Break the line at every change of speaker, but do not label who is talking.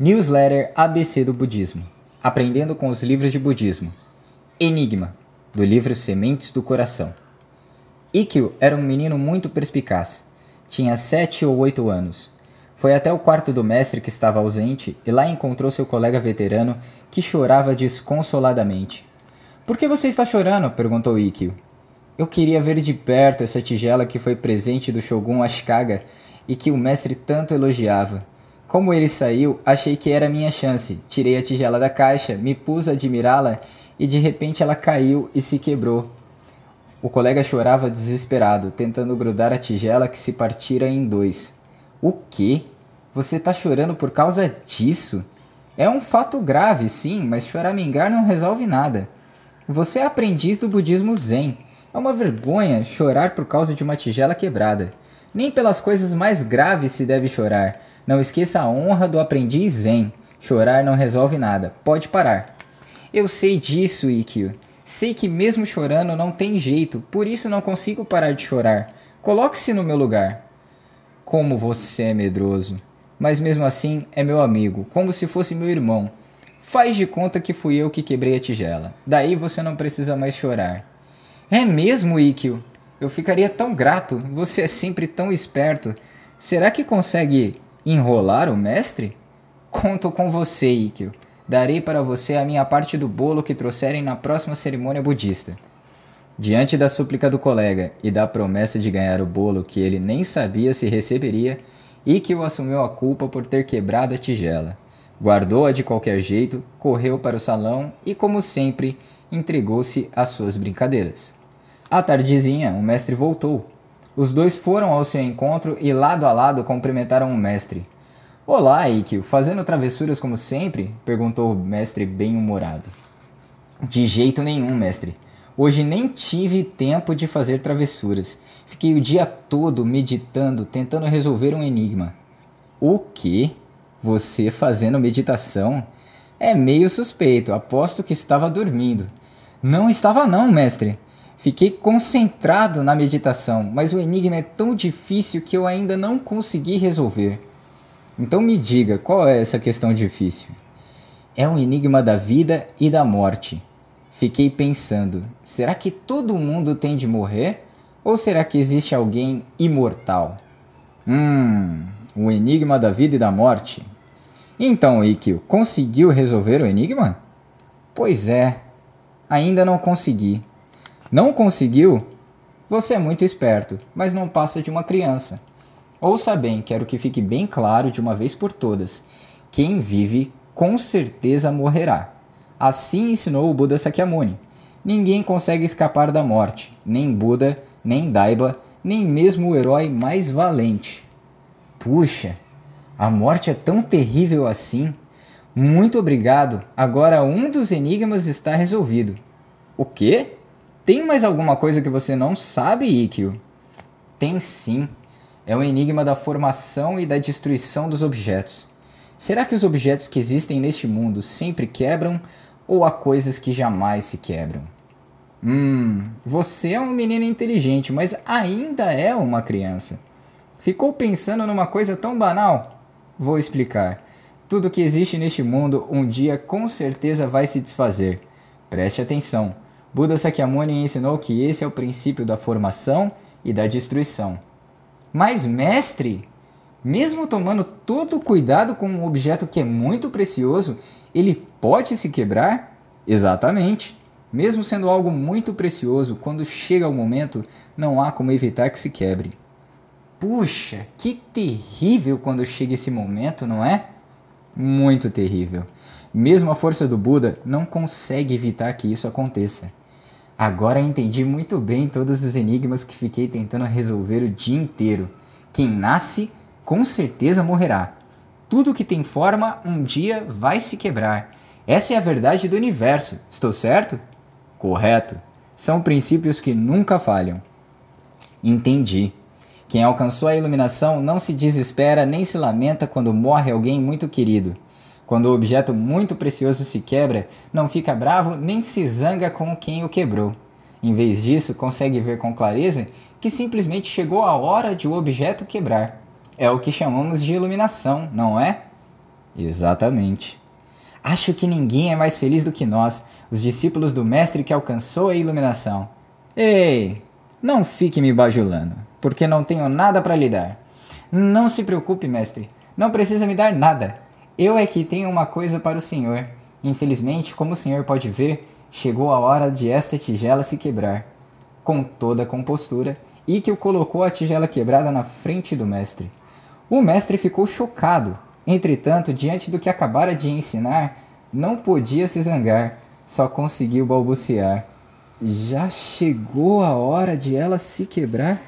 Newsletter ABC do Budismo Aprendendo com os livros de Budismo Enigma do livro Sementes do Coração. Ikkyo era um menino muito perspicaz. Tinha sete ou oito anos. Foi até o quarto do mestre que estava ausente e lá encontrou seu colega veterano que chorava desconsoladamente. Por que você está chorando? perguntou Ikkyo. Eu queria ver de perto essa tigela que foi presente do Shogun Ashikaga e que o mestre tanto elogiava. Como ele saiu, achei que era minha chance. Tirei a tigela da caixa, me pus a admirá-la e de repente ela caiu e se quebrou. O colega chorava desesperado, tentando grudar a tigela que se partira em dois. O quê? Você tá chorando por causa disso? É um fato grave, sim, mas choramingar não resolve nada. Você é aprendiz do budismo zen. É uma vergonha chorar por causa de uma tigela quebrada. Nem pelas coisas mais graves se deve chorar. Não esqueça a honra do aprendiz zen. Chorar não resolve nada. Pode parar. Eu sei disso, Ikkyo. Sei que mesmo chorando não tem jeito, por isso não consigo parar de chorar. Coloque-se no meu lugar. Como você é medroso. Mas mesmo assim é meu amigo, como se fosse meu irmão. Faz de conta que fui eu que quebrei a tigela. Daí você não precisa mais chorar. É mesmo, Ikkyo? Eu ficaria tão grato. Você é sempre tão esperto. Será que consegue Enrolar o mestre? Conto com você, Ikkyo. Darei para você a minha parte do bolo que trouxerem na próxima cerimônia budista. Diante da súplica do colega e da promessa de ganhar o bolo que ele nem sabia se receberia, Ikkyo assumiu a culpa por ter quebrado a tigela. Guardou-a de qualquer jeito, correu para o salão e, como sempre, entregou-se às suas brincadeiras. À tardezinha, o mestre voltou os dois foram ao seu encontro e lado a lado cumprimentaram o mestre. Olá, Ikkyo, fazendo travessuras como sempre? perguntou o mestre bem-humorado. De jeito nenhum, mestre. Hoje nem tive tempo de fazer travessuras. Fiquei o dia todo meditando, tentando resolver um enigma. O quê? Você fazendo meditação? É meio suspeito, aposto que estava dormindo. Não estava não, mestre. Fiquei concentrado na meditação, mas o enigma é tão difícil que eu ainda não consegui resolver. Então me diga, qual é essa questão difícil? É um enigma da vida e da morte. Fiquei pensando, será que todo mundo tem de morrer? Ou será que existe alguém imortal? Hum, o enigma da vida e da morte. Então, Ikkyo, conseguiu resolver o enigma? Pois é, ainda não consegui. Não conseguiu? Você é muito esperto, mas não passa de uma criança. Ouça bem, quero que fique bem claro de uma vez por todas: quem vive com certeza morrerá. Assim ensinou o Buda Sakyamuni. Ninguém consegue escapar da morte, nem Buda, nem Daiba, nem mesmo o herói mais valente. Puxa, a morte é tão terrível assim. Muito obrigado, agora um dos enigmas está resolvido. O quê? Tem mais alguma coisa que você não sabe, Ikkyo? Tem sim. É o enigma da formação e da destruição dos objetos. Será que os objetos que existem neste mundo sempre quebram ou há coisas que jamais se quebram? Hum, você é um menino inteligente, mas ainda é uma criança. Ficou pensando numa coisa tão banal? Vou explicar. Tudo que existe neste mundo um dia com certeza vai se desfazer. Preste atenção. Buda Sakyamuni ensinou que esse é o princípio da formação e da destruição. Mas, mestre, mesmo tomando todo o cuidado com um objeto que é muito precioso, ele pode se quebrar? Exatamente. Mesmo sendo algo muito precioso, quando chega o momento, não há como evitar que se quebre. Puxa, que terrível quando chega esse momento, não é? Muito terrível. Mesmo a força do Buda não consegue evitar que isso aconteça. Agora entendi muito bem todos os enigmas que fiquei tentando resolver o dia inteiro. Quem nasce, com certeza morrerá. Tudo que tem forma, um dia vai se quebrar. Essa é a verdade do universo, estou certo? Correto. São princípios que nunca falham. Entendi. Quem alcançou a iluminação não se desespera nem se lamenta quando morre alguém muito querido. Quando o objeto muito precioso se quebra, não fica bravo nem se zanga com quem o quebrou. Em vez disso, consegue ver com clareza que simplesmente chegou a hora de o objeto quebrar. É o que chamamos de iluminação, não é? Exatamente. Acho que ninguém é mais feliz do que nós, os discípulos do Mestre que alcançou a iluminação. Ei, não fique me bajulando, porque não tenho nada para lhe dar. Não se preocupe, mestre, não precisa me dar nada. Eu é que tenho uma coisa para o senhor. Infelizmente, como o senhor pode ver, chegou a hora de esta tigela se quebrar. Com toda a compostura, Ikeu colocou a tigela quebrada na frente do mestre. O mestre ficou chocado. Entretanto, diante do que acabara de ensinar, não podia se zangar, só conseguiu balbuciar. Já chegou a hora de ela se quebrar?